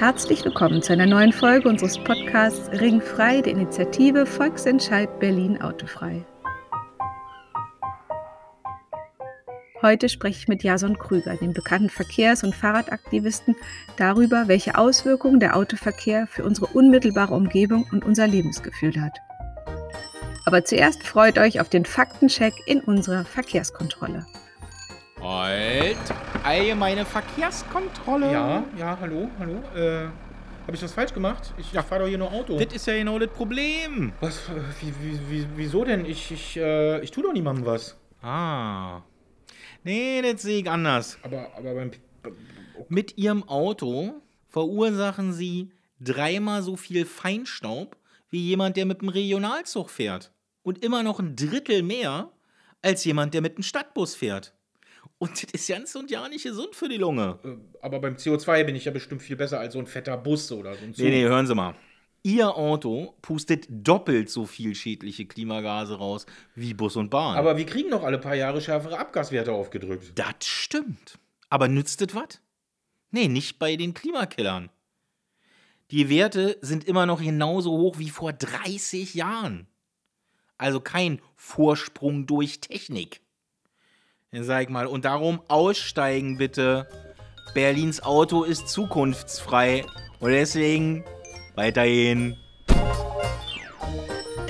Herzlich willkommen zu einer neuen Folge unseres Podcasts Ringfrei der Initiative Volksentscheid Berlin Autofrei. Heute spreche ich mit Jason Krüger, dem bekannten Verkehrs- und Fahrradaktivisten, darüber, welche Auswirkungen der Autoverkehr für unsere unmittelbare Umgebung und unser Lebensgefühl hat. Aber zuerst freut euch auf den Faktencheck in unserer Verkehrskontrolle. Halt! Allgemeine Verkehrskontrolle. Ja, ja, hallo, hallo. Äh, habe ich was falsch gemacht? Ich, ich fahre doch hier nur Auto. Das ist ja genau das Problem. was? äh, Wie, wie, wie, wieso denn? Ich, ich, äh, ich tue doch niemandem was. Ah. Nee, das sehe ich anders. Aber, aber beim. Mit ihrem Auto verursachen sie dreimal so viel Feinstaub wie jemand, der mit dem Regionalzug fährt. Und immer noch ein Drittel mehr als jemand, der mit dem Stadtbus fährt. Und das ist ganz und ja nicht gesund für die Lunge. Äh, aber beim CO2 bin ich ja bestimmt viel besser als so ein fetter Bus oder so ein Zug. Nee, nee, hören Sie mal. Ihr Auto pustet doppelt so viel schädliche Klimagase raus wie Bus und Bahn. Aber wir kriegen doch alle paar Jahre schärfere Abgaswerte aufgedrückt. das stimmt. Aber nützt das was? Nee, nicht bei den Klimakillern. Die Werte sind immer noch genauso hoch wie vor 30 Jahren. Also kein Vorsprung durch Technik. Sag ich mal, und darum aussteigen bitte. Berlins Auto ist zukunftsfrei. Und deswegen weiterhin.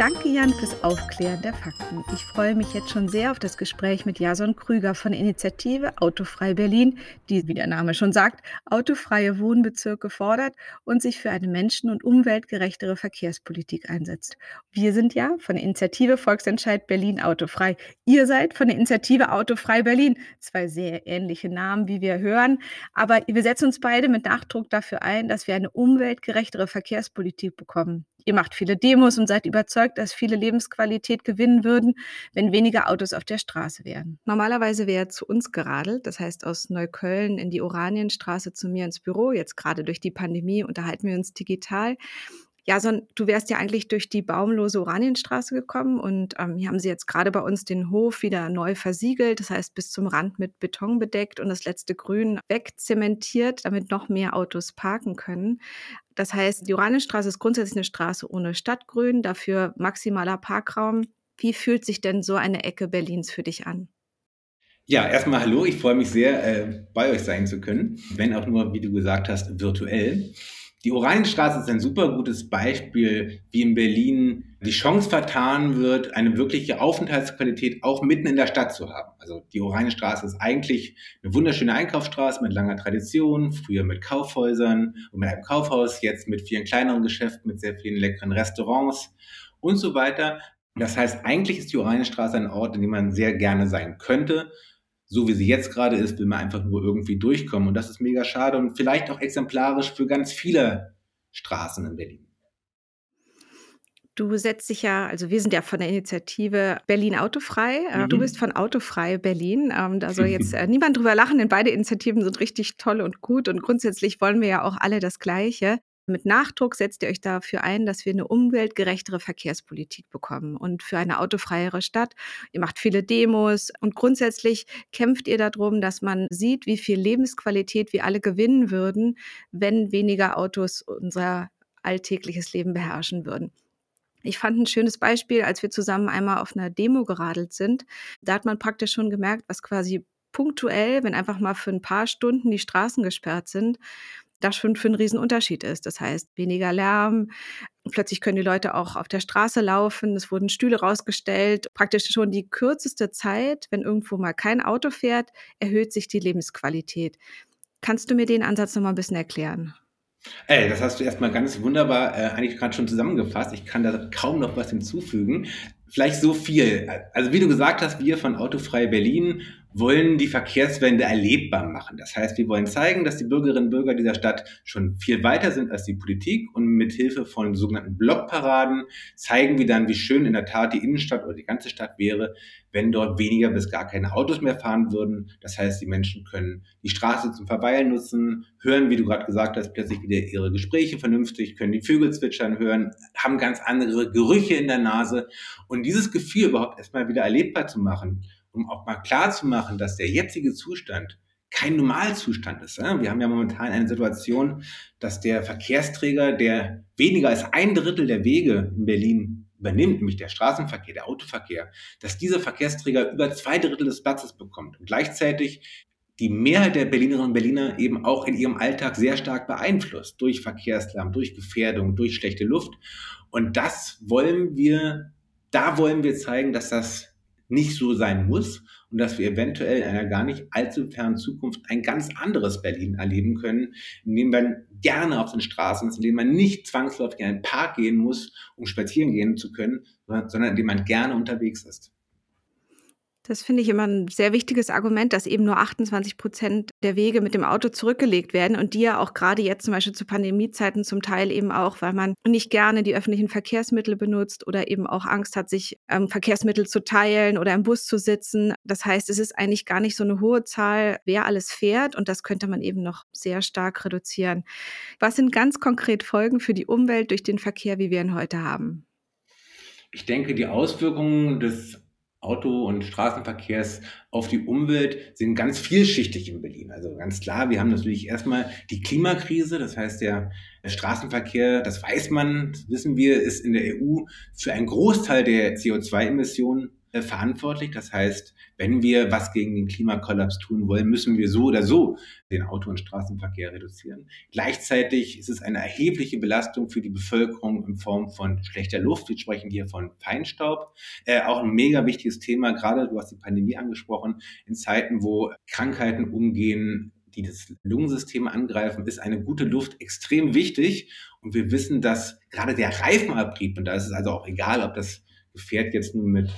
Danke Jan fürs Aufklären der Fakten. Ich freue mich jetzt schon sehr auf das Gespräch mit Jason Krüger von der Initiative Autofrei Berlin, die, wie der Name schon sagt, autofreie Wohnbezirke fordert und sich für eine menschen- und umweltgerechtere Verkehrspolitik einsetzt. Wir sind ja von der Initiative Volksentscheid Berlin Autofrei. Ihr seid von der Initiative Autofrei Berlin. Zwei sehr ähnliche Namen, wie wir hören. Aber wir setzen uns beide mit Nachdruck dafür ein, dass wir eine umweltgerechtere Verkehrspolitik bekommen. Ihr macht viele Demos und seid überzeugt, dass viele Lebensqualität gewinnen würden, wenn weniger Autos auf der Straße wären. Normalerweise wäre zu uns geradelt, das heißt aus Neukölln in die Oranienstraße zu mir ins Büro. Jetzt gerade durch die Pandemie unterhalten wir uns digital. Jason, du wärst ja eigentlich durch die baumlose Oranienstraße gekommen und ähm, hier haben sie jetzt gerade bei uns den Hof wieder neu versiegelt, das heißt bis zum Rand mit Beton bedeckt und das letzte Grün wegzementiert, damit noch mehr Autos parken können. Das heißt, die Oranienstraße ist grundsätzlich eine Straße ohne Stadtgrün, dafür maximaler Parkraum. Wie fühlt sich denn so eine Ecke Berlins für dich an? Ja, erstmal hallo. Ich freue mich sehr, äh, bei euch sein zu können, wenn auch nur, wie du gesagt hast, virtuell. Die Oranienstraße ist ein super gutes Beispiel, wie in Berlin die Chance vertan wird, eine wirkliche Aufenthaltsqualität auch mitten in der Stadt zu haben. Also die Oranienstraße ist eigentlich eine wunderschöne Einkaufsstraße mit langer Tradition, früher mit Kaufhäusern und mit einem Kaufhaus, jetzt mit vielen kleineren Geschäften, mit sehr vielen leckeren Restaurants und so weiter. Das heißt, eigentlich ist die Oranienstraße ein Ort, in dem man sehr gerne sein könnte. So wie sie jetzt gerade ist, will man einfach nur irgendwie durchkommen. Und das ist mega schade und vielleicht auch exemplarisch für ganz viele Straßen in Berlin. Du setzt dich ja, also wir sind ja von der Initiative Berlin Autofrei. Äh, Du Mhm. bist von Autofrei Berlin. Ähm, Da soll jetzt äh, niemand drüber lachen, denn beide Initiativen sind richtig toll und gut. Und grundsätzlich wollen wir ja auch alle das Gleiche. Mit Nachdruck setzt ihr euch dafür ein, dass wir eine umweltgerechtere Verkehrspolitik bekommen und für eine autofreiere Stadt. Ihr macht viele Demos und grundsätzlich kämpft ihr darum, dass man sieht, wie viel Lebensqualität wir alle gewinnen würden, wenn weniger Autos unser alltägliches Leben beherrschen würden. Ich fand ein schönes Beispiel, als wir zusammen einmal auf einer Demo geradelt sind. Da hat man praktisch schon gemerkt, was quasi punktuell, wenn einfach mal für ein paar Stunden die Straßen gesperrt sind, das schon für einen Riesenunterschied ist. Das heißt, weniger Lärm, plötzlich können die Leute auch auf der Straße laufen, es wurden Stühle rausgestellt. Praktisch schon die kürzeste Zeit, wenn irgendwo mal kein Auto fährt, erhöht sich die Lebensqualität. Kannst du mir den Ansatz noch mal ein bisschen erklären? Ey, das hast du erstmal ganz wunderbar äh, eigentlich gerade schon zusammengefasst. Ich kann da kaum noch was hinzufügen. Vielleicht so viel. Also wie du gesagt hast, wir von Autofrei Berlin wollen die Verkehrswende erlebbar machen. Das heißt, wir wollen zeigen, dass die Bürgerinnen und Bürger dieser Stadt schon viel weiter sind als die Politik und mit Hilfe von sogenannten Blockparaden zeigen wir dann, wie schön in der Tat die Innenstadt oder die ganze Stadt wäre, wenn dort weniger bis gar keine Autos mehr fahren würden. Das heißt, die Menschen können die Straße zum Verweilen nutzen, hören, wie du gerade gesagt hast, plötzlich wieder ihre Gespräche vernünftig, können die Vögel zwitschern hören, haben ganz andere Gerüche in der Nase. Und dieses Gefühl überhaupt erstmal wieder erlebbar zu machen, um auch mal klar zu machen, dass der jetzige Zustand kein Normalzustand ist. Wir haben ja momentan eine Situation, dass der Verkehrsträger, der weniger als ein Drittel der Wege in Berlin übernimmt, nämlich der Straßenverkehr, der Autoverkehr, dass dieser Verkehrsträger über zwei Drittel des Platzes bekommt und gleichzeitig die Mehrheit der Berlinerinnen und Berliner eben auch in ihrem Alltag sehr stark beeinflusst durch Verkehrslärm, durch Gefährdung, durch schlechte Luft. Und das wollen wir, da wollen wir zeigen, dass das nicht so sein muss und dass wir eventuell in einer gar nicht allzu fernen Zukunft ein ganz anderes Berlin erleben können, in dem man gerne auf den Straßen ist, in dem man nicht zwangsläufig in einen Park gehen muss, um spazieren gehen zu können, sondern in dem man gerne unterwegs ist. Das finde ich immer ein sehr wichtiges Argument, dass eben nur 28 Prozent der Wege mit dem Auto zurückgelegt werden und die ja auch gerade jetzt zum Beispiel zu Pandemiezeiten zum Teil eben auch, weil man nicht gerne die öffentlichen Verkehrsmittel benutzt oder eben auch Angst hat, sich ähm, Verkehrsmittel zu teilen oder im Bus zu sitzen. Das heißt, es ist eigentlich gar nicht so eine hohe Zahl, wer alles fährt und das könnte man eben noch sehr stark reduzieren. Was sind ganz konkret Folgen für die Umwelt durch den Verkehr, wie wir ihn heute haben? Ich denke, die Auswirkungen des Auto- und Straßenverkehrs auf die Umwelt sind ganz vielschichtig in Berlin. Also ganz klar, wir haben natürlich erstmal die Klimakrise, das heißt der Straßenverkehr, das weiß man, das wissen wir, ist in der EU für einen Großteil der CO2-Emissionen äh, verantwortlich. Das heißt, wenn wir was gegen den Klimakollaps tun wollen, müssen wir so oder so den Auto- und Straßenverkehr reduzieren. Gleichzeitig ist es eine erhebliche Belastung für die Bevölkerung in Form von schlechter Luft. Wir sprechen hier von Feinstaub. Äh, auch ein mega wichtiges Thema, gerade du hast die Pandemie angesprochen, in Zeiten, wo Krankheiten umgehen, die das Lungensystem angreifen, ist eine gute Luft extrem wichtig. Und wir wissen, dass gerade der Reifenabrieb, und da ist es also auch egal, ob das Gefährt jetzt nun mit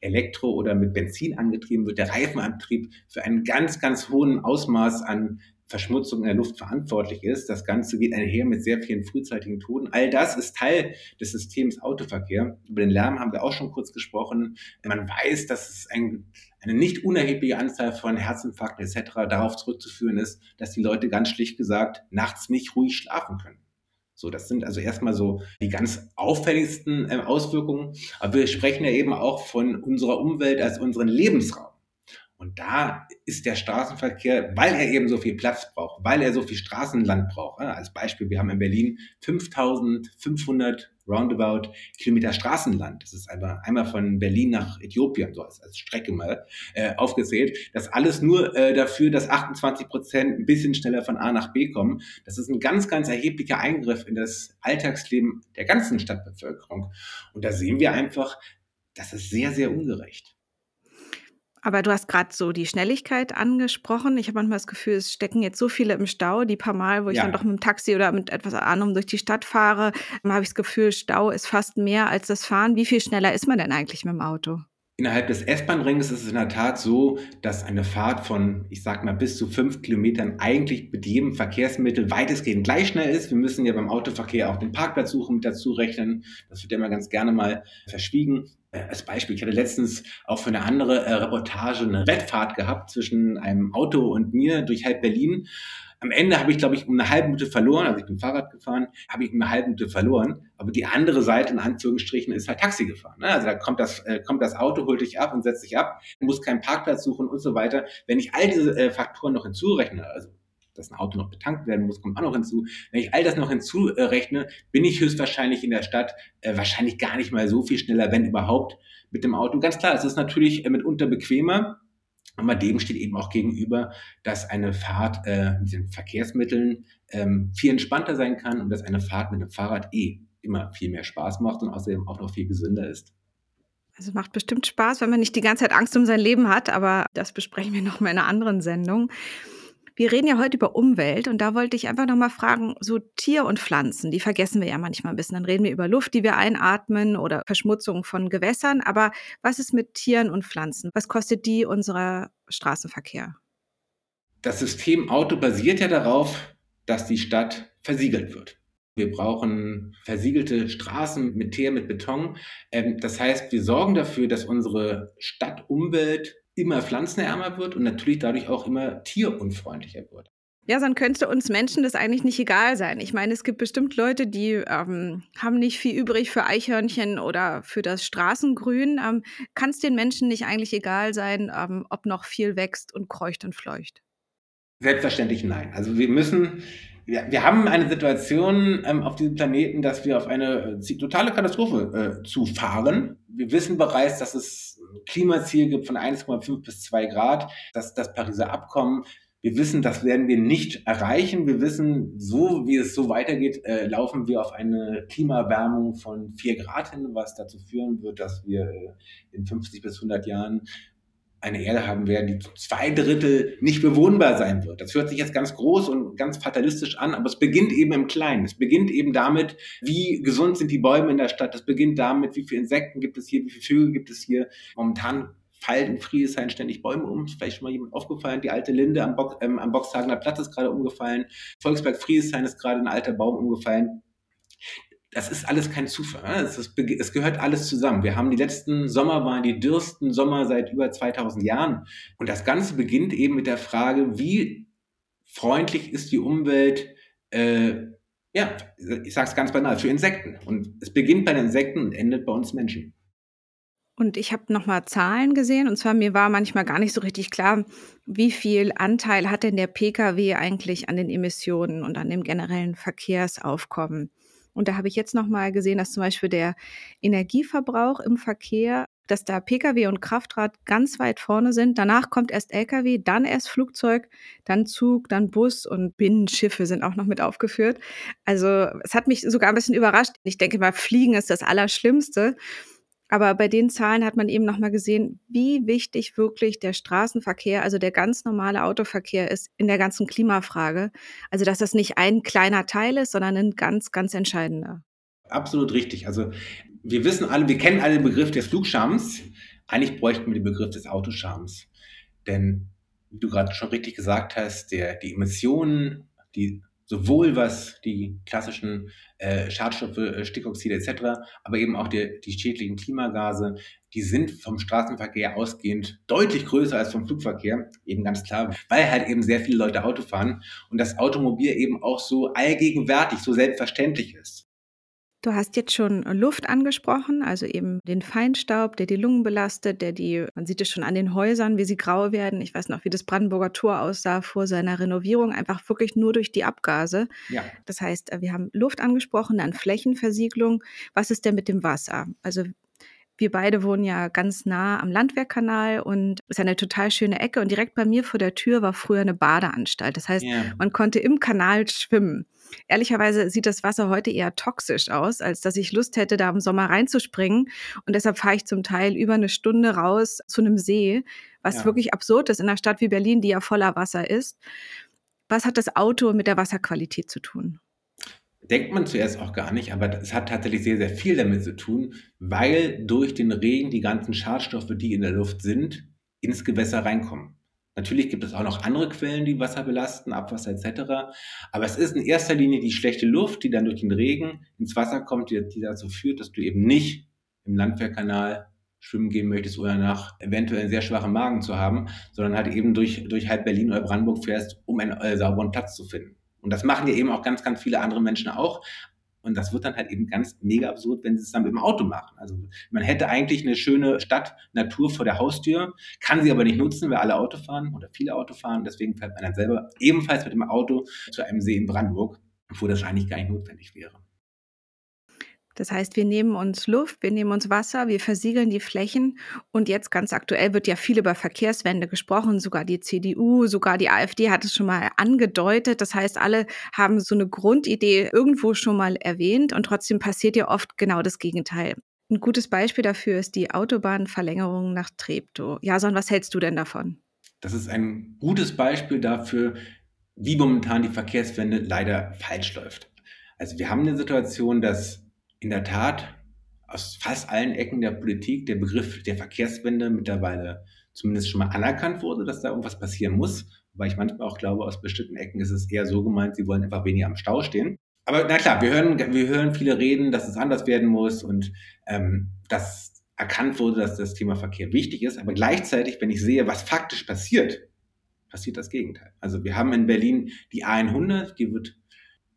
Elektro oder mit Benzin angetrieben wird, der Reifenantrieb für einen ganz, ganz hohen Ausmaß an Verschmutzung in der Luft verantwortlich ist. Das Ganze geht einher mit sehr vielen frühzeitigen Toten. All das ist Teil des Systems Autoverkehr. Über den Lärm haben wir auch schon kurz gesprochen. Man weiß, dass es ein, eine nicht unerhebliche Anzahl von Herzinfarkten etc. darauf zurückzuführen ist, dass die Leute ganz schlicht gesagt nachts nicht ruhig schlafen können. So, das sind also erstmal so die ganz auffälligsten äh, Auswirkungen. Aber wir sprechen ja eben auch von unserer Umwelt als unseren Lebensraum. Und da ist der Straßenverkehr, weil er eben so viel Platz braucht, weil er so viel Straßenland braucht. Als Beispiel, wir haben in Berlin 5500 roundabout Kilometer Straßenland. Das ist einmal, einmal von Berlin nach Äthiopien, so als, als Strecke mal äh, aufgezählt. Das alles nur äh, dafür, dass 28 Prozent ein bisschen schneller von A nach B kommen. Das ist ein ganz, ganz erheblicher Eingriff in das Alltagsleben der ganzen Stadtbevölkerung. Und da sehen wir einfach, das ist sehr, sehr ungerecht. Aber du hast gerade so die Schnelligkeit angesprochen. Ich habe manchmal das Gefühl, es stecken jetzt so viele im Stau. Die paar Mal, wo ich dann doch mit dem Taxi oder mit etwas anderem durch die Stadt fahre, habe ich das Gefühl, Stau ist fast mehr als das Fahren. Wie viel schneller ist man denn eigentlich mit dem Auto? Innerhalb des S-Bahn-Rings ist es in der Tat so, dass eine Fahrt von, ich sag mal, bis zu fünf Kilometern eigentlich mit jedem Verkehrsmittel weitestgehend gleich schnell ist. Wir müssen ja beim Autoverkehr auch den Parkplatzsuchen mit dazu rechnen. Das wird ja immer ganz gerne mal verschwiegen. Äh, als Beispiel, ich hatte letztens auch für eine andere äh, Reportage eine Wettfahrt gehabt zwischen einem Auto und mir durch halb Berlin. Am Ende habe ich, glaube ich, um eine halbe Minute verloren, also ich bin Fahrrad gefahren, habe ich um eine halbe Minute verloren. Aber die andere Seite, in Anführungsstrichen, ist halt Taxi gefahren. Ne? Also da kommt das, äh, kommt das Auto, holt dich ab und setzt dich ab, muss keinen Parkplatz suchen und so weiter. Wenn ich all diese äh, Faktoren noch hinzurechne, also dass ein Auto noch betankt werden muss, kommt auch noch hinzu. Wenn ich all das noch hinzurechne, bin ich höchstwahrscheinlich in der Stadt äh, wahrscheinlich gar nicht mal so viel schneller, wenn überhaupt, mit dem Auto. Ganz klar, es ist natürlich äh, mitunter bequemer, aber dem steht eben auch gegenüber, dass eine Fahrt äh, mit den Verkehrsmitteln ähm, viel entspannter sein kann und dass eine Fahrt mit dem Fahrrad eh immer viel mehr Spaß macht und außerdem auch noch viel gesünder ist. Also macht bestimmt Spaß, wenn man nicht die ganze Zeit Angst um sein Leben hat, aber das besprechen wir noch mal in einer anderen Sendung. Wir reden ja heute über Umwelt und da wollte ich einfach noch mal fragen, so Tier und Pflanzen, die vergessen wir ja manchmal ein bisschen. Dann reden wir über Luft, die wir einatmen oder Verschmutzung von Gewässern. Aber was ist mit Tieren und Pflanzen? Was kostet die unserer Straßenverkehr? Das System Auto basiert ja darauf, dass die Stadt versiegelt wird. Wir brauchen versiegelte Straßen mit Teer, mit Beton. Ähm, das heißt, wir sorgen dafür, dass unsere Stadtumwelt immer pflanzenärmer wird und natürlich dadurch auch immer tierunfreundlicher wird. Ja, dann könnte uns Menschen das eigentlich nicht egal sein. Ich meine, es gibt bestimmt Leute, die ähm, haben nicht viel übrig für Eichhörnchen oder für das Straßengrün. Ähm, Kann es den Menschen nicht eigentlich egal sein, ähm, ob noch viel wächst und kreucht und fleucht? Selbstverständlich nein. Also wir müssen, wir, wir haben eine Situation ähm, auf diesem Planeten, dass wir auf eine äh, totale Katastrophe äh, zufahren. Wir wissen bereits, dass es ein Klimaziel gibt von 1,5 bis 2 Grad, dass das Pariser Abkommen wir wissen, das werden wir nicht erreichen. Wir wissen, so wie es so weitergeht, äh, laufen wir auf eine Klimaerwärmung von 4 Grad hin, was dazu führen wird, dass wir in 50 bis 100 Jahren eine Erde haben werden, die zu zwei Drittel nicht bewohnbar sein wird. Das hört sich jetzt ganz groß und ganz fatalistisch an, aber es beginnt eben im Kleinen. Es beginnt eben damit, wie gesund sind die Bäume in der Stadt. Es beginnt damit, wie viele Insekten gibt es hier, wie viele Vögel gibt es hier. Momentan fallen in Friedrichshain ständig Bäume um. Ist vielleicht schon mal jemand aufgefallen. Die alte Linde am, Bock, ähm, am Boxhagener Platz ist gerade umgefallen. Volksberg Friedrichshain ist gerade ein alter Baum umgefallen. Das ist alles kein Zufall. Ne? Es, ist, es, gehört alles zusammen. Wir haben die letzten Sommer waren die dürsten Sommer seit über 2000 Jahren. Und das Ganze beginnt eben mit der Frage, wie freundlich ist die Umwelt, äh, ja, ich sage es ganz banal, für Insekten. Und es beginnt bei den Insekten und endet bei uns Menschen. Und ich habe noch mal Zahlen gesehen und zwar mir war manchmal gar nicht so richtig klar, wie viel Anteil hat denn der Pkw eigentlich an den Emissionen und an dem generellen Verkehrsaufkommen? Und da habe ich jetzt noch mal gesehen, dass zum Beispiel der Energieverbrauch im Verkehr, dass da Pkw und Kraftrad ganz weit vorne sind. Danach kommt erst Lkw, dann erst Flugzeug, dann Zug, dann Bus und Binnenschiffe sind auch noch mit aufgeführt. Also es hat mich sogar ein bisschen überrascht. Ich denke mal, Fliegen ist das Allerschlimmste. Aber bei den Zahlen hat man eben nochmal gesehen, wie wichtig wirklich der Straßenverkehr, also der ganz normale Autoverkehr ist in der ganzen Klimafrage. Also dass das nicht ein kleiner Teil ist, sondern ein ganz, ganz entscheidender. Absolut richtig. Also wir wissen alle, wir kennen alle den Begriff des Flugschams. Eigentlich bräuchten wir den Begriff des Autoschams. Denn, wie du gerade schon richtig gesagt hast, der, die Emissionen, die sowohl was die klassischen äh, Schadstoffe, äh, Stickoxide etc., aber eben auch die, die schädlichen Klimagase, die sind vom Straßenverkehr ausgehend deutlich größer als vom Flugverkehr, eben ganz klar, weil halt eben sehr viele Leute Auto fahren und das Automobil eben auch so allgegenwärtig, so selbstverständlich ist. Du hast jetzt schon Luft angesprochen, also eben den Feinstaub, der die Lungen belastet, der die, man sieht es schon an den Häusern, wie sie grau werden. Ich weiß noch, wie das Brandenburger Tor aussah vor seiner Renovierung, einfach wirklich nur durch die Abgase. Ja. Das heißt, wir haben Luft angesprochen, dann Flächenversiegelung. Was ist denn mit dem Wasser? Also wir beide wohnen ja ganz nah am Landwehrkanal und ist eine total schöne Ecke. Und direkt bei mir vor der Tür war früher eine Badeanstalt. Das heißt, yeah. man konnte im Kanal schwimmen. Ehrlicherweise sieht das Wasser heute eher toxisch aus, als dass ich Lust hätte, da im Sommer reinzuspringen. Und deshalb fahre ich zum Teil über eine Stunde raus zu einem See, was ja. wirklich absurd ist in einer Stadt wie Berlin, die ja voller Wasser ist. Was hat das Auto mit der Wasserqualität zu tun? denkt man zuerst auch gar nicht, aber es hat tatsächlich sehr, sehr viel damit zu tun, weil durch den Regen die ganzen Schadstoffe, die in der Luft sind, ins Gewässer reinkommen. Natürlich gibt es auch noch andere Quellen, die Wasser belasten, Abwasser etc. Aber es ist in erster Linie die schlechte Luft, die dann durch den Regen ins Wasser kommt, die, die dazu führt, dass du eben nicht im Landwehrkanal schwimmen gehen möchtest oder nach eventuell einen sehr schwachen Magen zu haben, sondern halt eben durch, durch halb Berlin oder Brandenburg fährst, um einen äh, sauberen Platz zu finden. Und das machen ja eben auch ganz, ganz viele andere Menschen auch. Und das wird dann halt eben ganz mega absurd, wenn sie es dann mit dem Auto machen. Also man hätte eigentlich eine schöne Stadt, Natur vor der Haustür, kann sie aber nicht nutzen, weil alle Auto fahren oder viele Auto fahren. Deswegen fährt man dann selber ebenfalls mit dem Auto zu einem See in Brandenburg, wo das eigentlich gar nicht notwendig wäre. Das heißt, wir nehmen uns Luft, wir nehmen uns Wasser, wir versiegeln die Flächen. Und jetzt ganz aktuell wird ja viel über Verkehrswende gesprochen. Sogar die CDU, sogar die AfD hat es schon mal angedeutet. Das heißt, alle haben so eine Grundidee irgendwo schon mal erwähnt. Und trotzdem passiert ja oft genau das Gegenteil. Ein gutes Beispiel dafür ist die Autobahnverlängerung nach Treptow. Jason, was hältst du denn davon? Das ist ein gutes Beispiel dafür, wie momentan die Verkehrswende leider falsch läuft. Also wir haben eine Situation, dass in der Tat aus fast allen Ecken der Politik der Begriff der Verkehrswende mittlerweile zumindest schon mal anerkannt wurde, dass da irgendwas passieren muss. Wobei ich manchmal auch glaube, aus bestimmten Ecken ist es eher so gemeint, sie wollen einfach weniger am Stau stehen. Aber na klar, wir hören, wir hören viele reden, dass es anders werden muss und ähm, dass erkannt wurde, dass das Thema Verkehr wichtig ist. Aber gleichzeitig, wenn ich sehe, was faktisch passiert, passiert das Gegenteil. Also wir haben in Berlin die A100, die wird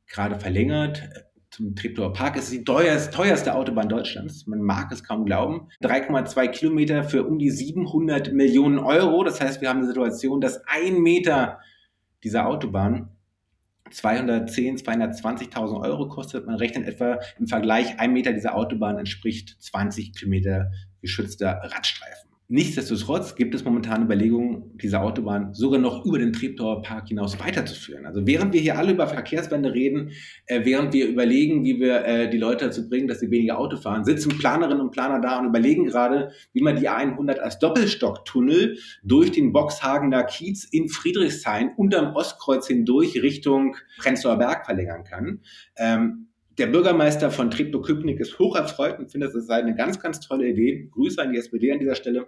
gerade verlängert zum Treptower Park. Es ist die teuerste, teuerste Autobahn Deutschlands. Man mag es kaum glauben. 3,2 Kilometer für um die 700 Millionen Euro. Das heißt, wir haben eine Situation, dass ein Meter dieser Autobahn 210, 220.000 Euro kostet. Man rechnet etwa im Vergleich, ein Meter dieser Autobahn entspricht 20 Kilometer geschützter Radstreifen. Nichtsdestotrotz gibt es momentan Überlegungen, diese Autobahn sogar noch über den Treptower Park hinaus weiterzuführen. Also während wir hier alle über Verkehrswende reden, äh, während wir überlegen, wie wir äh, die Leute dazu bringen, dass sie weniger Auto fahren, sitzen Planerinnen und Planer da und überlegen gerade, wie man die A100 als Doppelstocktunnel durch den Boxhagener Kiez in Friedrichshain unterm Ostkreuz hindurch Richtung Prenzlauer Berg verlängern kann. Ähm, der Bürgermeister von Treptow-Köpenick ist hoch erfreut und findet, es sei eine ganz, ganz tolle Idee. Grüße an die SPD an dieser Stelle.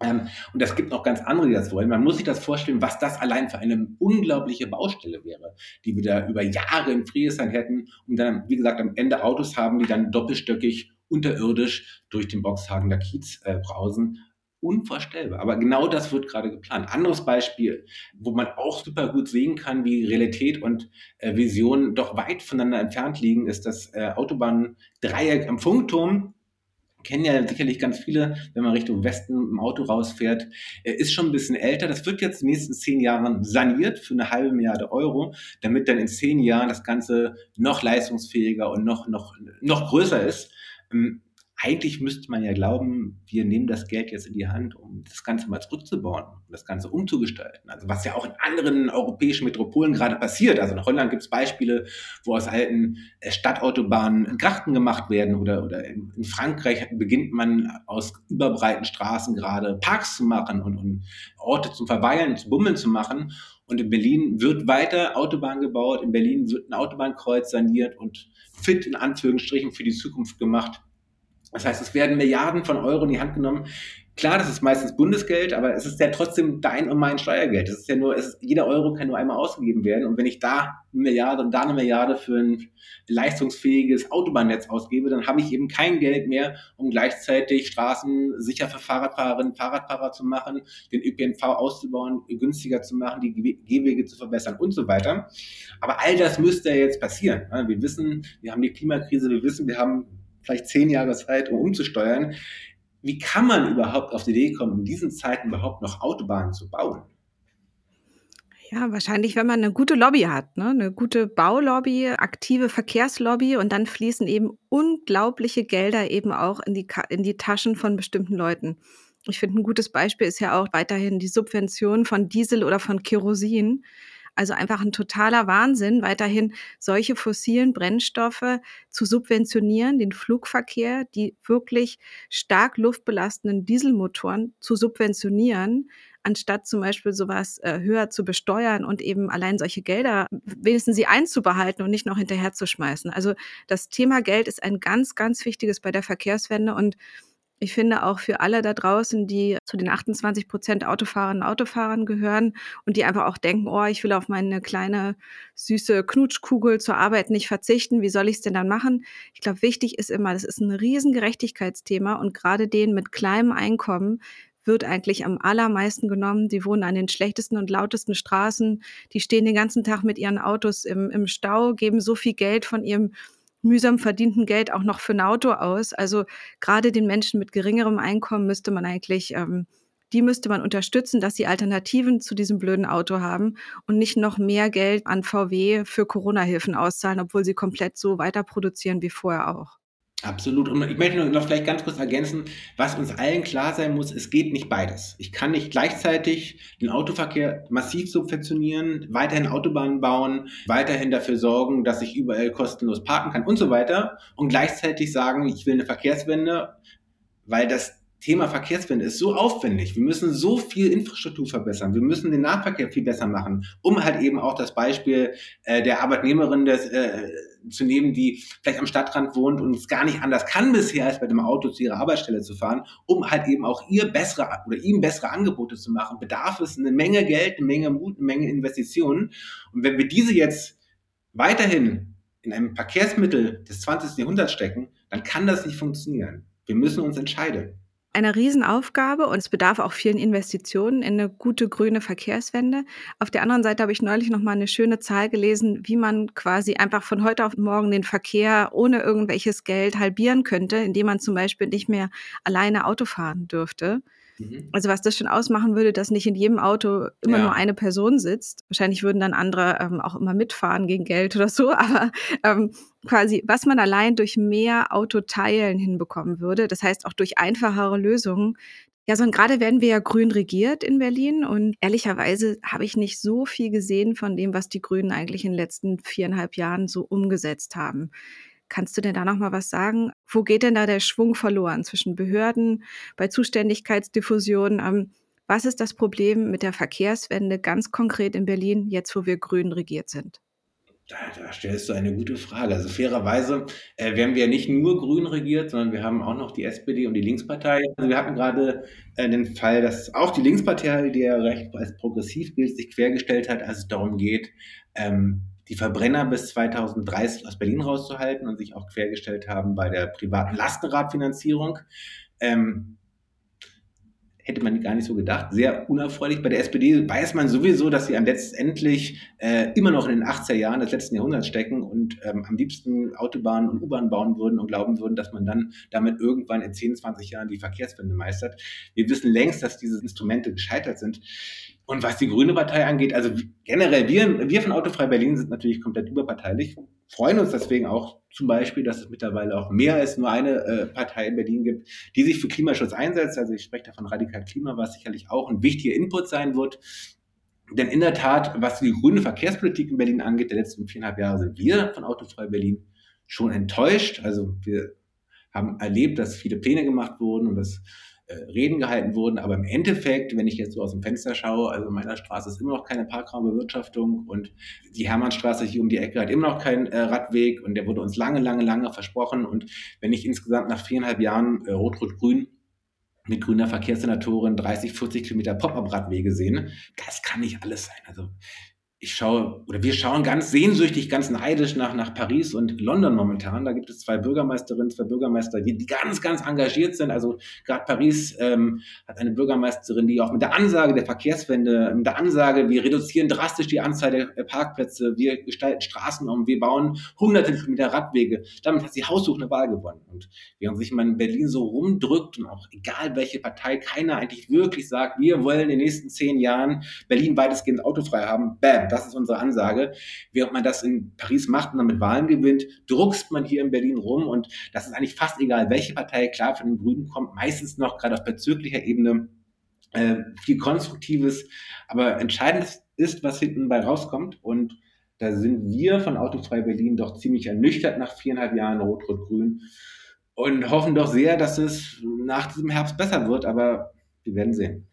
Ähm, und es gibt noch ganz andere, die das wollen. Man muss sich das vorstellen, was das allein für eine unglaubliche Baustelle wäre, die wir da über Jahre in Friedrichshain hätten und dann, wie gesagt, am Ende Autos haben, die dann doppelstöckig unterirdisch durch den Boxhagener Kiez äh, brausen. Unvorstellbar. Aber genau das wird gerade geplant. Anderes Beispiel, wo man auch super gut sehen kann, wie Realität und äh, Vision doch weit voneinander entfernt liegen, ist das äh, Autobahn-Dreieck am Funkturm kennen ja sicherlich ganz viele, wenn man Richtung Westen im Auto rausfährt, ist schon ein bisschen älter. Das wird jetzt in den nächsten zehn Jahren saniert für eine halbe Milliarde Euro, damit dann in zehn Jahren das Ganze noch leistungsfähiger und noch, noch, noch größer ist. Eigentlich müsste man ja glauben, wir nehmen das Geld jetzt in die Hand, um das Ganze mal zurückzubauen, um das Ganze umzugestalten. Also was ja auch in anderen europäischen Metropolen gerade passiert. Also in Holland gibt es Beispiele, wo aus alten äh, Stadtautobahnen Grachten gemacht werden oder, oder in, in, Frankreich beginnt man aus überbreiten Straßen gerade Parks zu machen und, und Orte zum Verweilen, zu Bummeln zu machen. Und in Berlin wird weiter Autobahn gebaut, in Berlin wird ein Autobahnkreuz saniert und fit in Anführungsstrichen für die Zukunft gemacht das heißt, es werden Milliarden von Euro in die Hand genommen. Klar, das ist meistens Bundesgeld, aber es ist ja trotzdem dein und mein Steuergeld. Es ist ja nur, es jeder Euro kann nur einmal ausgegeben werden. Und wenn ich da eine Milliarde und da eine Milliarde für ein leistungsfähiges Autobahnnetz ausgebe, dann habe ich eben kein Geld mehr, um gleichzeitig Straßen sicher für Fahrradfahrerinnen, Fahrradfahrer zu machen, den ÖPNV auszubauen, günstiger zu machen, die Gehwege zu verbessern und so weiter. Aber all das müsste ja jetzt passieren. Wir wissen, wir haben die Klimakrise, wir wissen, wir haben vielleicht zehn Jahre Zeit, um umzusteuern. Wie kann man überhaupt auf die Idee kommen, in diesen Zeiten überhaupt noch Autobahnen zu bauen? Ja, wahrscheinlich, wenn man eine gute Lobby hat, ne? 'Ne gute Baulobby, aktive Verkehrslobby und dann fließen eben unglaubliche Gelder eben auch in die in die Taschen von bestimmten Leuten. Ich finde, ein gutes Beispiel ist ja auch weiterhin die Subvention von Diesel oder von Kerosin. Also einfach ein totaler Wahnsinn, weiterhin solche fossilen Brennstoffe zu subventionieren, den Flugverkehr, die wirklich stark luftbelastenden Dieselmotoren zu subventionieren, anstatt zum Beispiel sowas äh, höher zu besteuern und eben allein solche Gelder wenigstens sie einzubehalten und nicht noch hinterherzuschmeißen. Also das Thema Geld ist ein ganz, ganz wichtiges bei der Verkehrswende und ich finde auch für alle da draußen, die zu den 28 Prozent Autofahrerinnen und Autofahrern gehören und die einfach auch denken, oh, ich will auf meine kleine süße Knutschkugel zur Arbeit nicht verzichten, wie soll ich es denn dann machen? Ich glaube, wichtig ist immer, das ist ein Riesengerechtigkeitsthema und gerade denen mit kleinem Einkommen wird eigentlich am allermeisten genommen. Die wohnen an den schlechtesten und lautesten Straßen. Die stehen den ganzen Tag mit ihren Autos im, im Stau, geben so viel Geld von ihrem mühsam verdienten Geld auch noch für ein Auto aus. Also gerade den Menschen mit geringerem Einkommen müsste man eigentlich, ähm, die müsste man unterstützen, dass sie Alternativen zu diesem blöden Auto haben und nicht noch mehr Geld an VW für Corona-Hilfen auszahlen, obwohl sie komplett so weiter produzieren wie vorher auch. Absolut. Und ich möchte noch vielleicht ganz kurz ergänzen, was uns allen klar sein muss, es geht nicht beides. Ich kann nicht gleichzeitig den Autoverkehr massiv subventionieren, weiterhin Autobahnen bauen, weiterhin dafür sorgen, dass ich überall kostenlos parken kann und so weiter und gleichzeitig sagen, ich will eine Verkehrswende, weil das Thema Verkehrswende ist so aufwendig. Wir müssen so viel Infrastruktur verbessern. Wir müssen den Nahverkehr viel besser machen, um halt eben auch das Beispiel äh, der Arbeitnehmerin des, äh, zu nehmen, die vielleicht am Stadtrand wohnt und es gar nicht anders kann bisher, als mit dem Auto zu ihrer Arbeitsstelle zu fahren, um halt eben auch ihr bessere oder ihm bessere Angebote zu machen, bedarf es eine Menge Geld, eine Menge Mut, eine Menge Investitionen. Und wenn wir diese jetzt weiterhin in einem Verkehrsmittel des 20. Jahrhunderts stecken, dann kann das nicht funktionieren. Wir müssen uns entscheiden eine Riesenaufgabe und es bedarf auch vielen Investitionen in eine gute grüne Verkehrswende. Auf der anderen Seite habe ich neulich noch mal eine schöne Zahl gelesen, wie man quasi einfach von heute auf morgen den Verkehr ohne irgendwelches Geld halbieren könnte, indem man zum Beispiel nicht mehr alleine Auto fahren dürfte. Mhm. Also was das schon ausmachen würde, dass nicht in jedem Auto immer ja. nur eine Person sitzt. Wahrscheinlich würden dann andere ähm, auch immer mitfahren gegen Geld oder so, aber ähm, quasi, was man allein durch mehr Autoteilen hinbekommen würde, das heißt auch durch einfachere Lösungen, ja, so und gerade werden wir ja grün regiert in Berlin und ehrlicherweise habe ich nicht so viel gesehen von dem, was die Grünen eigentlich in den letzten viereinhalb Jahren so umgesetzt haben. Kannst du denn da noch mal was sagen? Wo geht denn da der Schwung verloren zwischen Behörden, bei Zuständigkeitsdiffusion? Ähm, was ist das Problem mit der Verkehrswende ganz konkret in Berlin, jetzt wo wir grün regiert sind? Da, da stellst du eine gute Frage. Also fairerweise äh, werden wir nicht nur grün regiert, sondern wir haben auch noch die SPD und die Linkspartei. Also wir hatten gerade äh, den Fall, dass auch die Linkspartei, die ja recht als progressiv gilt, sich quergestellt hat, als es darum geht, ähm, die Verbrenner bis 2030 aus Berlin rauszuhalten und sich auch quergestellt haben bei der privaten Lastenradfinanzierung. Ähm, hätte man gar nicht so gedacht. Sehr unerfreulich. Bei der SPD weiß man sowieso, dass sie am letztendlich äh, immer noch in den 80er Jahren des letzten Jahrhunderts stecken und ähm, am liebsten Autobahnen und U-Bahnen bauen würden und glauben würden, dass man dann damit irgendwann in 10, 20 Jahren die Verkehrswende meistert. Wir wissen längst, dass diese Instrumente gescheitert sind. Und was die Grüne Partei angeht, also generell, wir, wir von Autofrei Berlin sind natürlich komplett überparteilich, freuen uns deswegen auch zum Beispiel, dass es mittlerweile auch mehr als nur eine äh, Partei in Berlin gibt, die sich für Klimaschutz einsetzt. Also ich spreche davon Radikal Klima, was sicherlich auch ein wichtiger Input sein wird. Denn in der Tat, was die grüne Verkehrspolitik in Berlin angeht, der letzten viereinhalb Jahre sind wir von Autofrei Berlin schon enttäuscht. Also wir haben erlebt, dass viele Pläne gemacht wurden und dass Reden gehalten wurden. Aber im Endeffekt, wenn ich jetzt so aus dem Fenster schaue, also in meiner Straße ist immer noch keine Parkraumbewirtschaftung und die Hermannstraße hier um die Ecke hat immer noch keinen äh, Radweg und der wurde uns lange, lange, lange versprochen. Und wenn ich insgesamt nach viereinhalb Jahren äh, Rot-Rot-Grün mit grüner Verkehrssenatorin 30, 40 Kilometer Pop-up-Radwege sehen, das kann nicht alles sein. Also ich schaue oder wir schauen ganz sehnsüchtig, ganz neidisch nach, nach Paris und London momentan. Da gibt es zwei Bürgermeisterinnen, zwei Bürgermeister, die, die ganz, ganz engagiert sind. Also gerade Paris ähm, hat eine Bürgermeisterin, die auch mit der Ansage der Verkehrswende, mit der Ansage, wir reduzieren drastisch die Anzahl der Parkplätze, wir gestalten Straßen um, wir bauen hunderte Kilometer Radwege. Damit hat sie haussuchende Wahl gewonnen. Und während sich man in Berlin so rumdrückt und auch egal welche Partei, keiner eigentlich wirklich sagt, wir wollen in den nächsten zehn Jahren Berlin weitestgehend autofrei haben, bam, das ist unsere Ansage. Während man das in Paris macht und damit Wahlen gewinnt, druckst man hier in Berlin rum und das ist eigentlich fast egal, welche Partei, klar, von den Grünen kommt meistens noch gerade auf bezirklicher Ebene äh, viel Konstruktives, aber entscheidend ist, was hinten bei rauskommt und da sind wir von Autofrei Berlin doch ziemlich ernüchtert nach viereinhalb Jahren Rot-Rot-Grün und hoffen doch sehr, dass es nach diesem Herbst besser wird, aber wir werden sehen.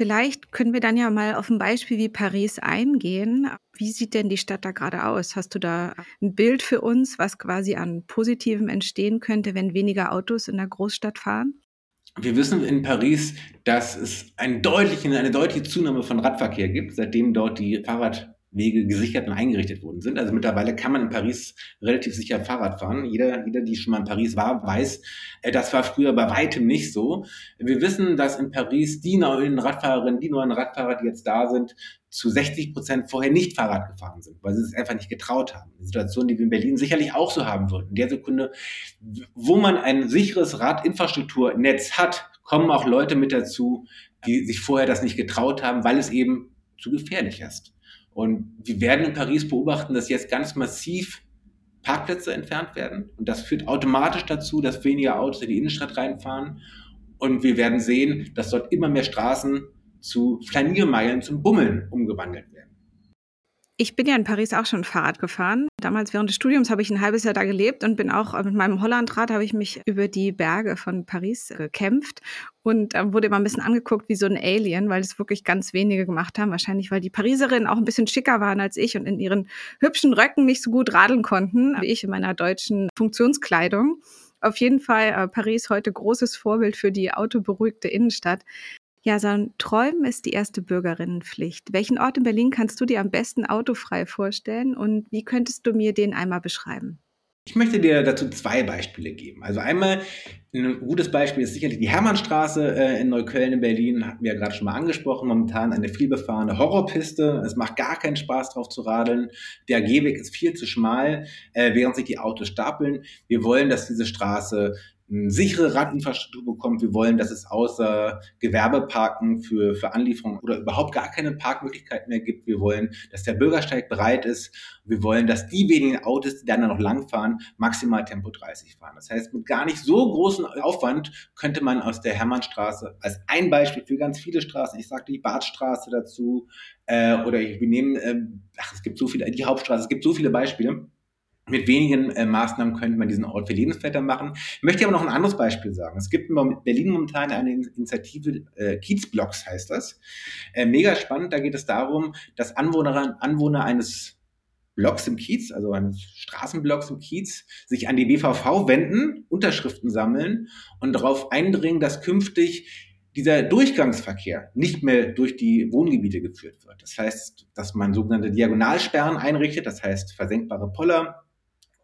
Vielleicht können wir dann ja mal auf ein Beispiel wie Paris eingehen. Wie sieht denn die Stadt da gerade aus? Hast du da ein Bild für uns, was quasi an Positivem entstehen könnte, wenn weniger Autos in der Großstadt fahren? Wir wissen in Paris, dass es einen deutlichen, eine deutliche Zunahme von Radverkehr gibt, seitdem dort die Fahrrad Wege gesichert und eingerichtet worden sind. Also mittlerweile kann man in Paris relativ sicher Fahrrad fahren. Jeder, jeder, die schon mal in Paris war, weiß, äh, das war früher bei weitem nicht so. Wir wissen, dass in Paris die neuen Radfahrerinnen, die neuen Radfahrer, die jetzt da sind, zu 60 Prozent vorher nicht Fahrrad gefahren sind, weil sie es einfach nicht getraut haben. Eine Situation, die wir in Berlin sicherlich auch so haben würden. In der Sekunde, wo man ein sicheres Radinfrastrukturnetz hat, kommen auch Leute mit dazu, die sich vorher das nicht getraut haben, weil es eben zu gefährlich ist. Und wir werden in Paris beobachten, dass jetzt ganz massiv Parkplätze entfernt werden. Und das führt automatisch dazu, dass weniger Autos in die Innenstadt reinfahren. Und wir werden sehen, dass dort immer mehr Straßen zu Flaniermeilen, zum Bummeln umgewandelt werden. Ich bin ja in Paris auch schon Fahrrad gefahren. Damals während des Studiums habe ich ein halbes Jahr da gelebt und bin auch mit meinem Hollandrad habe ich mich über die Berge von Paris gekämpft und äh, wurde immer ein bisschen angeguckt wie so ein Alien, weil es wirklich ganz wenige gemacht haben. Wahrscheinlich, weil die Pariserinnen auch ein bisschen schicker waren als ich und in ihren hübschen Röcken nicht so gut radeln konnten, wie ich in meiner deutschen Funktionskleidung. Auf jeden Fall äh, Paris heute großes Vorbild für die autoberuhigte Innenstadt. Ja, so ein Träumen ist die erste Bürgerinnenpflicht. Welchen Ort in Berlin kannst du dir am besten autofrei vorstellen und wie könntest du mir den einmal beschreiben? Ich möchte dir dazu zwei Beispiele geben. Also einmal ein gutes Beispiel ist sicherlich die Hermannstraße äh, in Neukölln in Berlin, hatten wir ja gerade schon mal angesprochen. Momentan eine vielbefahrene Horrorpiste. Es macht gar keinen Spaß drauf zu radeln. Der Gehweg ist viel zu schmal, äh, während sich die Autos stapeln. Wir wollen, dass diese Straße sichere Radinfrastruktur bekommt. Wir wollen, dass es außer Gewerbeparken für, für Anlieferungen oder überhaupt gar keine Parkmöglichkeit mehr gibt. Wir wollen, dass der Bürgersteig bereit ist. Wir wollen, dass die wenigen Autos, die dann noch langfahren, maximal Tempo 30 fahren. Das heißt, mit gar nicht so großem Aufwand könnte man aus der Hermannstraße als ein Beispiel für ganz viele Straßen, ich sage die Badstraße dazu, äh, oder ich, wir nehmen, äh, ach, es gibt so viele, die Hauptstraße, es gibt so viele Beispiele, mit wenigen äh, Maßnahmen könnte man diesen Ort für lebenswerter machen. Ich möchte aber noch ein anderes Beispiel sagen. Es gibt in Berlin momentan eine Initiative, äh, Kiezblocks heißt das. Äh, mega spannend, da geht es darum, dass Anwohner, Anwohner eines Blocks im Kiez, also eines Straßenblocks im Kiez, sich an die BVV wenden, Unterschriften sammeln und darauf eindringen, dass künftig dieser Durchgangsverkehr nicht mehr durch die Wohngebiete geführt wird. Das heißt, dass man sogenannte Diagonalsperren einrichtet, das heißt versenkbare Poller,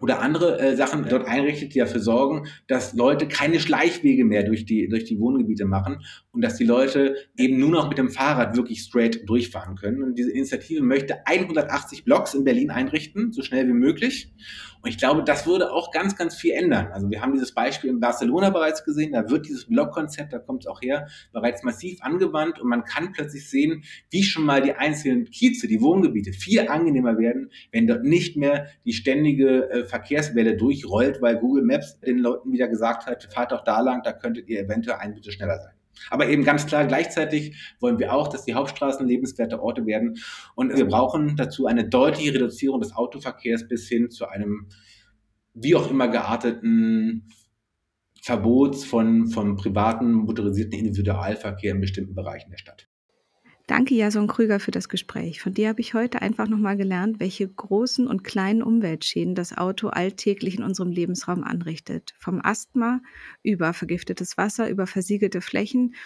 oder andere äh, Sachen dort einrichtet, die dafür sorgen, dass Leute keine Schleichwege mehr durch die, durch die Wohngebiete machen und dass die Leute eben nur noch mit dem Fahrrad wirklich straight durchfahren können. Und diese Initiative möchte 180 Blocks in Berlin einrichten, so schnell wie möglich. Und ich glaube, das würde auch ganz, ganz viel ändern. Also wir haben dieses Beispiel in Barcelona bereits gesehen, da wird dieses Blockkonzept, da kommt es auch her, bereits massiv angewandt und man kann plötzlich sehen, wie schon mal die einzelnen Kieze, die Wohngebiete viel angenehmer werden, wenn dort nicht mehr die ständige äh, Verkehrswelle durchrollt, weil Google Maps den Leuten wieder gesagt hat, fahrt doch da lang, da könntet ihr eventuell ein bisschen schneller sein. Aber eben ganz klar, gleichzeitig wollen wir auch, dass die Hauptstraßen lebenswerte Orte werden. Und wir brauchen dazu eine deutliche Reduzierung des Autoverkehrs bis hin zu einem wie auch immer gearteten Verbots von, von privaten motorisierten Individualverkehr in bestimmten Bereichen der Stadt. Danke, Jason Krüger, für das Gespräch. Von dir habe ich heute einfach nochmal gelernt, welche großen und kleinen Umweltschäden das Auto alltäglich in unserem Lebensraum anrichtet. Vom Asthma über vergiftetes Wasser, über versiegelte Flächen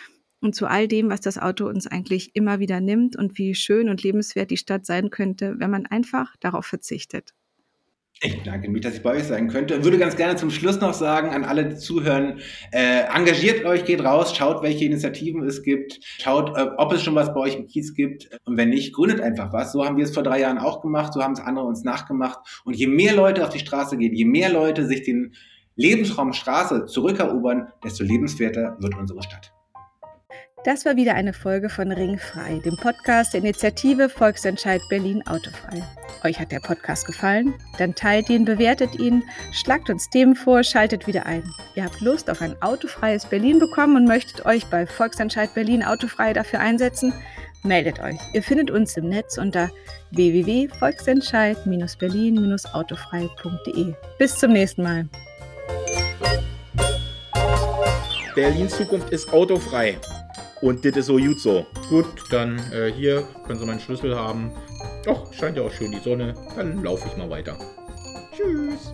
und zu all dem, was das Auto uns eigentlich immer wieder nimmt und wie schön und lebenswert die Stadt sein könnte, wenn man einfach darauf verzichtet. Ich bedanke mich, dass ich bei euch sein könnte. Würde ganz gerne zum Schluss noch sagen an alle, die zuhören, äh, engagiert euch, geht raus, schaut, welche Initiativen es gibt, schaut, äh, ob es schon was bei euch im Kiez gibt und wenn nicht, gründet einfach was. So haben wir es vor drei Jahren auch gemacht, so haben es andere uns nachgemacht und je mehr Leute auf die Straße gehen, je mehr Leute sich den Lebensraum Straße zurückerobern, desto lebenswerter wird unsere Stadt. Das war wieder eine Folge von Ringfrei, dem Podcast der Initiative Volksentscheid Berlin Autofrei. Euch hat der Podcast gefallen? Dann teilt ihn, bewertet ihn, schlagt uns Themen vor, schaltet wieder ein. Ihr habt Lust auf ein autofreies Berlin bekommen und möchtet euch bei Volksentscheid Berlin Autofrei dafür einsetzen? Meldet euch. Ihr findet uns im Netz unter www.volksentscheid-berlin-autofrei.de. Bis zum nächsten Mal. Berlins Zukunft ist autofrei. Und das ist so gut so. Gut, dann äh, hier können Sie meinen Schlüssel haben. Ach, scheint ja auch schön die Sonne. Dann laufe ich mal weiter. Tschüss.